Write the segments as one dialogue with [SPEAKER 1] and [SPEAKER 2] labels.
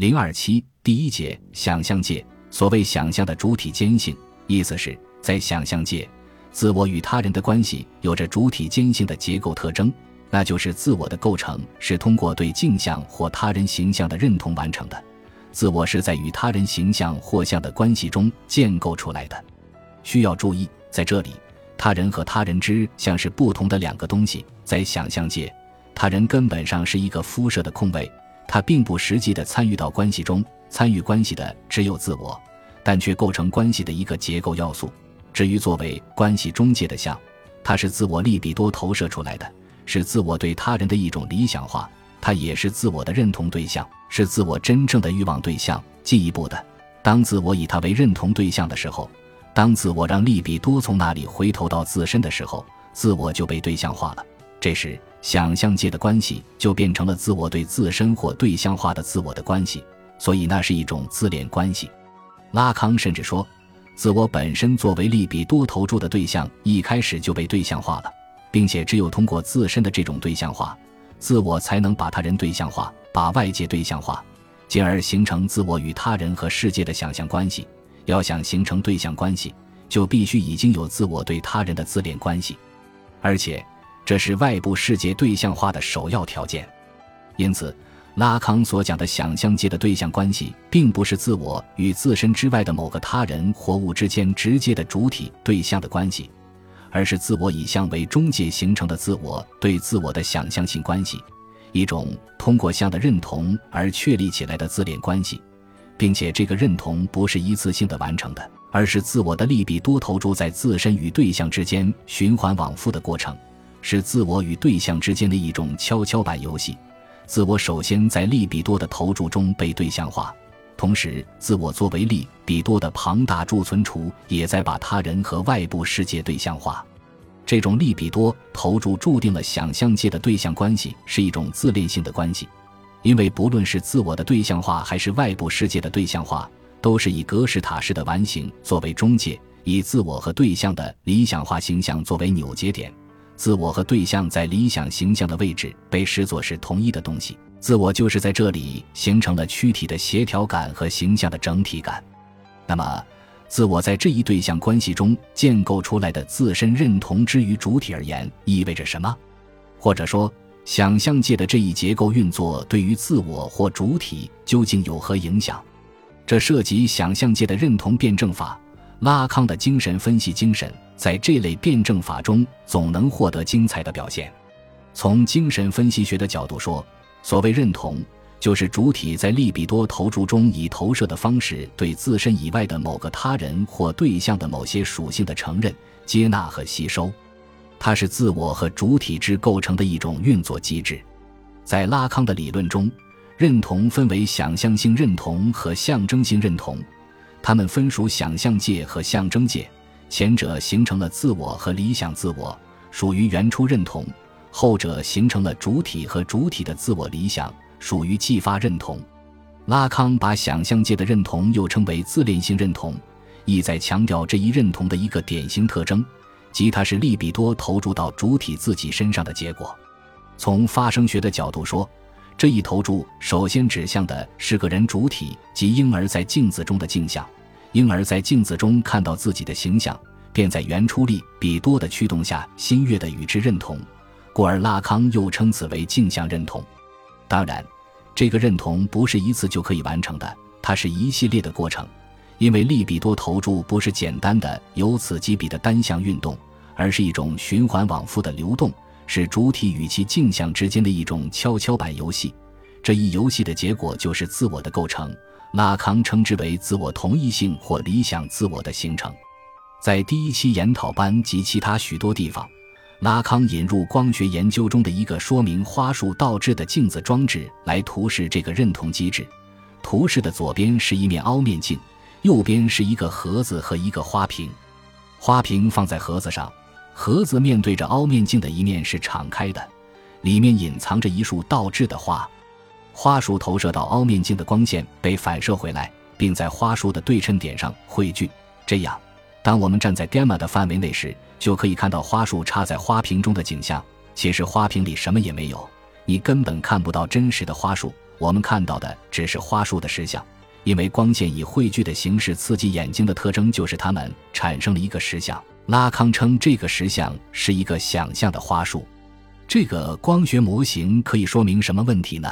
[SPEAKER 1] 零二七第一节想象界，所谓想象的主体间性，意思是，在想象界，自我与他人的关系有着主体间性的结构特征，那就是自我的构成是通过对镜像或他人形象的认同完成的。自我是在与他人形象或像的关系中建构出来的。需要注意，在这里，他人和他人之像是不同的两个东西。在想象界，他人根本上是一个肤色的空位。他并不实际的参与到关系中，参与关系的只有自我，但却构成关系的一个结构要素。至于作为关系中介的像，它是自我利比多投射出来的，是自我对他人的一种理想化，它也是自我的认同对象，是自我真正的欲望对象。进一步的，当自我以他为认同对象的时候，当自我让利比多从那里回头到自身的时候，自我就被对象化了。这时。想象界的关系就变成了自我对自身或对象化的自我的关系，所以那是一种自恋关系。拉康甚至说，自我本身作为利比多投注的对象，一开始就被对象化了，并且只有通过自身的这种对象化，自我才能把他人对象化，把外界对象化，进而形成自我与他人和世界的想象关系。要想形成对象关系，就必须已经有自我对他人的自恋关系，而且。这是外部世界对象化的首要条件，因此，拉康所讲的想象界的对象关系，并不是自我与自身之外的某个他人或物之间直接的主体对象的关系，而是自我以相为中介形成的自我对自我的想象性关系，一种通过相的认同而确立起来的自恋关系，并且这个认同不是一次性的完成的，而是自我的利弊多投注在自身与对象之间循环往复的过程。是自我与对象之间的一种跷跷板游戏。自我首先在利比多的投注中被对象化，同时，自我作为利比多的庞大贮存储，也在把他人和外部世界对象化。这种利比多投注注定了想象界的对象关系是一种自恋性的关系，因为不论是自我的对象化还是外部世界的对象化，都是以格式塔式的完形作为中介，以自我和对象的理想化形象作为扭结点。自我和对象在理想形象的位置被视作是同一的东西，自我就是在这里形成了躯体的协调感和形象的整体感。那么，自我在这一对象关系中建构出来的自身认同之于主体而言意味着什么？或者说，想象界的这一结构运作对于自我或主体究竟有何影响？这涉及想象界的认同辩证法。拉康的精神分析精神在这类辩证法中总能获得精彩的表现。从精神分析学的角度说，所谓认同，就是主体在利比多投注中以投射的方式对自身以外的某个他人或对象的某些属性的承认、接纳和吸收。它是自我和主体之构成的一种运作机制。在拉康的理论中，认同分为想象性认同和象征性认同。他们分属想象界和象征界，前者形成了自我和理想自我，属于原初认同；后者形成了主体和主体的自我理想，属于继发认同。拉康把想象界的认同又称为自恋性认同，意在强调这一认同的一个典型特征，即它是利比多投注到主体自己身上的结果。从发生学的角度说。这一投注首先指向的是个人主体及婴儿在镜子中的镜像，婴儿在镜子中看到自己的形象，便在原初力比多的驱动下心悦地与之认同，故而拉康又称此为镜像认同。当然，这个认同不是一次就可以完成的，它是一系列的过程，因为利比多投注不是简单的由此及彼的单向运动，而是一种循环往复的流动。是主体与其镜像之间的一种跷跷板游戏，这一游戏的结果就是自我的构成。拉康称之为自我同一性或理想自我的形成。在第一期研讨班及其他许多地方，拉康引入光学研究中的一个说明花束倒置的镜子装置来图示这个认同机制。图示的左边是一面凹面镜，右边是一个盒子和一个花瓶，花瓶放在盒子上。盒子面对着凹面镜的一面是敞开的，里面隐藏着一束倒置的花，花束投射到凹面镜的光线被反射回来，并在花束的对称点上汇聚。这样，当我们站在 gamma 的范围内时，就可以看到花束插在花瓶中的景象。其实花瓶里什么也没有，你根本看不到真实的花束，我们看到的只是花束的实像，因为光线以汇聚的形式刺激眼睛的特征就是它们产生了一个实像。拉康称这个实像是一个想象的花束。这个光学模型可以说明什么问题呢？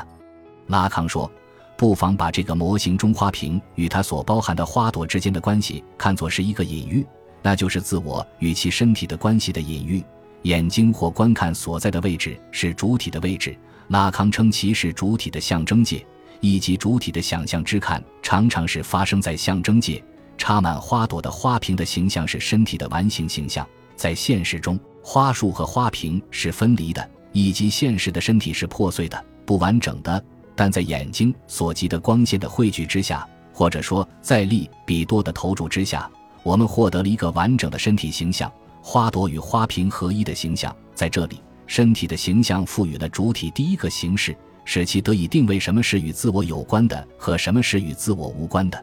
[SPEAKER 1] 拉康说，不妨把这个模型中花瓶与它所包含的花朵之间的关系看作是一个隐喻，那就是自我与其身体的关系的隐喻。眼睛或观看所在的位置是主体的位置。拉康称其是主体的象征界，以及主体的想象之看常常是发生在象征界。插满花朵的花瓶的形象是身体的完形形象，在现实中，花束和花瓶是分离的，以及现实的身体是破碎的、不完整的。但在眼睛所及的光线的汇聚之下，或者说在利比多的投注之下，我们获得了一个完整的身体形象，花朵与花瓶合一的形象。在这里。身体的形象赋予了主体第一个形式，使其得以定位什么是与自我有关的和什么是与自我无关的。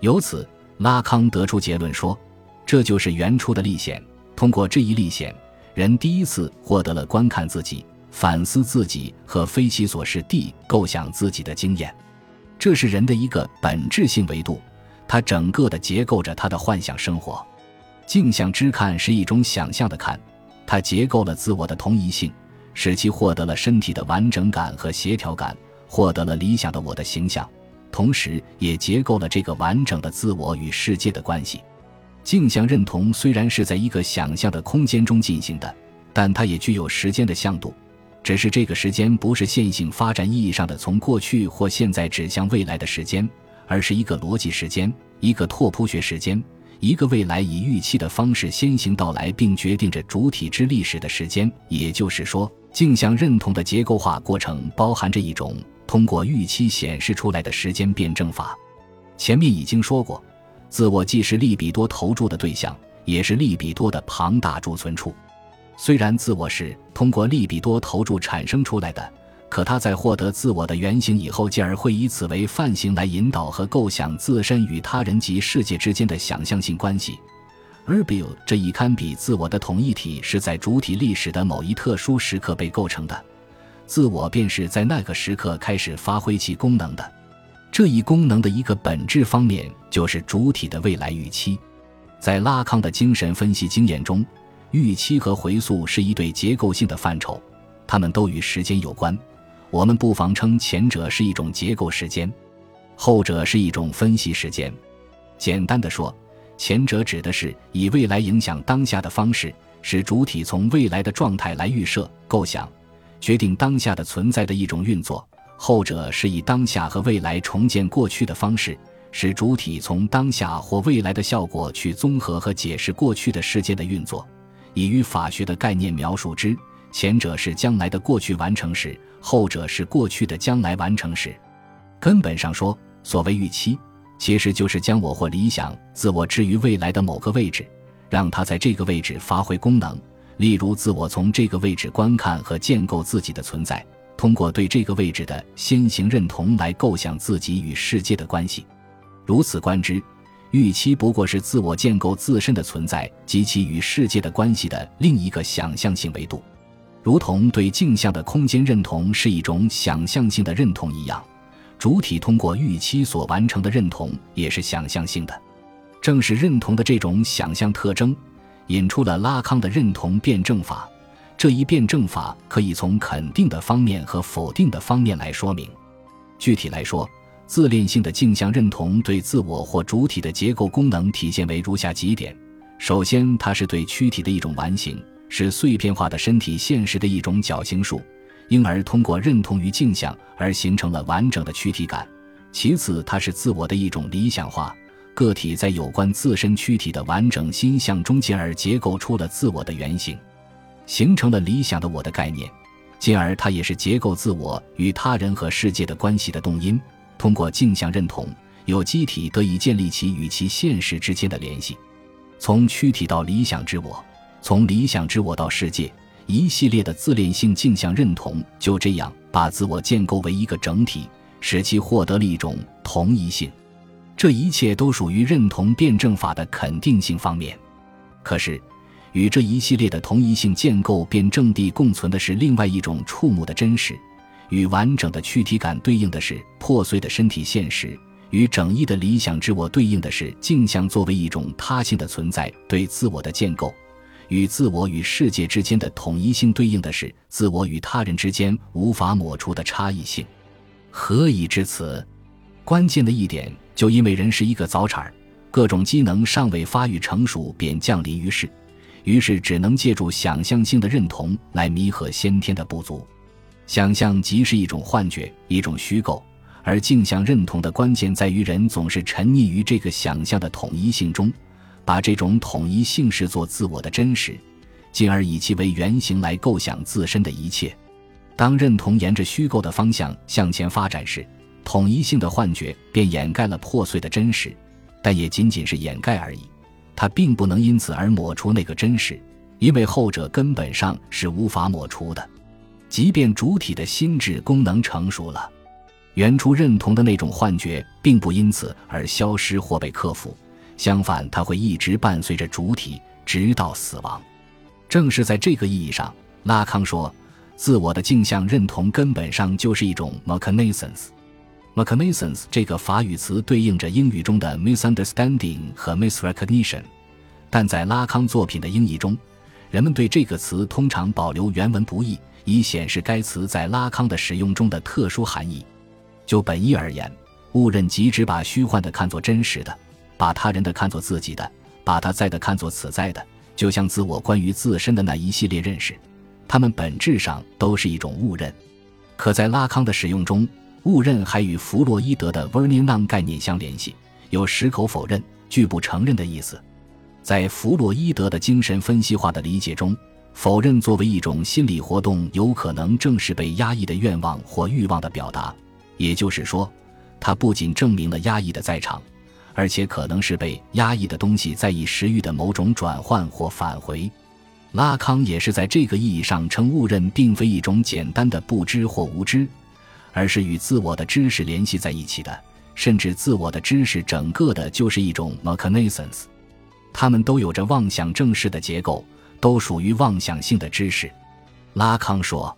[SPEAKER 1] 由此，拉康得出结论说，这就是原初的历险。通过这一历险，人第一次获得了观看自己、反思自己和非其所是地构想自己的经验。这是人的一个本质性维度，它整个的结构着他的幻想生活。镜像之看是一种想象的看。它结构了自我的同一性，使其获得了身体的完整感和协调感，获得了理想的我的形象，同时也结构了这个完整的自我与世界的关系。镜像认同虽然是在一个想象的空间中进行的，但它也具有时间的向度，只是这个时间不是线性发展意义上的从过去或现在指向未来的时间，而是一个逻辑时间，一个拓扑学时间。一个未来以预期的方式先行到来，并决定着主体之历史的时间。也就是说，镜像认同的结构化过程包含着一种通过预期显示出来的时间辩证法。前面已经说过，自我既是利比多投注的对象，也是利比多的庞大贮存处。虽然自我是通过利比多投注产生出来的。可他在获得自我的原型以后，进而会以此为范型来引导和构想自身与他人及世界之间的想象性关系。而 b i l 这一堪比自我的统一体是在主体历史的某一特殊时刻被构成的，自我便是在那个时刻开始发挥其功能的。这一功能的一个本质方面就是主体的未来预期。在拉康的精神分析经验中，预期和回溯是一对结构性的范畴，它们都与时间有关。我们不妨称前者是一种结构时间，后者是一种分析时间。简单的说，前者指的是以未来影响当下的方式，使主体从未来的状态来预设、构想、决定当下的存在的一种运作；后者是以当下和未来重建过去的方式，使主体从当下或未来的效果去综合和解释过去的世界的运作。以与法学的概念描述之。前者是将来的过去完成时，后者是过去的将来完成时。根本上说，所谓预期，其实就是将我或理想自我置于未来的某个位置，让它在这个位置发挥功能。例如，自我从这个位置观看和建构自己的存在，通过对这个位置的先行认同来构想自己与世界的关系。如此观之，预期不过是自我建构自身的存在及其与世界的关系的另一个想象性维度。如同对镜像的空间认同是一种想象性的认同一样，主体通过预期所完成的认同也是想象性的。正是认同的这种想象特征，引出了拉康的认同辩证法。这一辩证法可以从肯定的方面和否定的方面来说明。具体来说，自恋性的镜像认同对自我或主体的结构功能体现为如下几点：首先，它是对躯体的一种完形。是碎片化的身体现实的一种矫形术，因而通过认同于镜像而形成了完整的躯体感。其次，它是自我的一种理想化，个体在有关自身躯体的完整心象中，进而结构出了自我的原型，形成了理想的我的概念。进而，它也是结构自我与他人和世界的关系的动因。通过镜像认同，有机体得以建立起与其现实之间的联系，从躯体到理想之我。从理想之我到世界，一系列的自恋性镜像认同就这样把自我建构为一个整体，使其获得了一种同一性。这一切都属于认同辩证法的肯定性方面。可是，与这一系列的同一性建构辩证地共存的是另外一种触目的真实，与完整的躯体感对应的是破碎的身体现实，与整一的理想之我对应的是镜像作为一种他性的存在对自我的建构，与自我与世界之间的统一性对应的是自我与他人之间无法抹除的差异性。何以至此？关键的一点，就因为人是一个早产儿，各种机能尚未发育成熟便降临于世，于是只能借助想象性的认同来弥合先天的不足。想象即是一种幻觉，一种虚构，而镜像认同的关键在于人总是沉溺于这个想象的统一性中，把这种统一性视作自我的真实，进而以其为原型来构想自身的一切。当认同沿着虚构的方向向前发展时，统一性的幻觉便掩盖了破碎的真实，但也仅仅是掩盖而已，它并不能因此而抹除那个真实，因为后者根本上是无法抹除的。即便主体的心智功能成熟了，原初认同的那种幻觉并不因此而消失或被克服，相反，它会一直伴随着主体直到死亡。正是在这个意义上，拉康说，自我的镜像认同根本上就是一种 mechanism。Mechanisms 这个法语词对应着英语中的 misunderstanding 和 misrecognition，但在拉康作品的英译中，人们对这个词通常保留原文不译。以显示该词在拉康的使用中的特殊含义。就本意而言，误认即指把虚幻的看作真实的，把他人的看作自己的，把他在的看作此在的，就像自我关于自身的那一系列认识，它们本质上都是一种误认。可在拉康的使用中，误认还与弗洛伊德的 v e r n i n a n 概念相联系，有矢口否认、拒不承认的意思。在弗洛伊德的精神分析化的理解中。否认作为一种心理活动，有可能正是被压抑的愿望或欲望的表达。也就是说，它不仅证明了压抑的在场，而且可能是被压抑的东西在以食欲的某种转换或返回。拉康也是在这个意义上称误认并非一种简单的不知或无知，而是与自我的知识联系在一起的，甚至自我的知识整个的就是一种 mechanisms。它们都有着妄想正式的结构。都属于妄想性的知识，拉康说。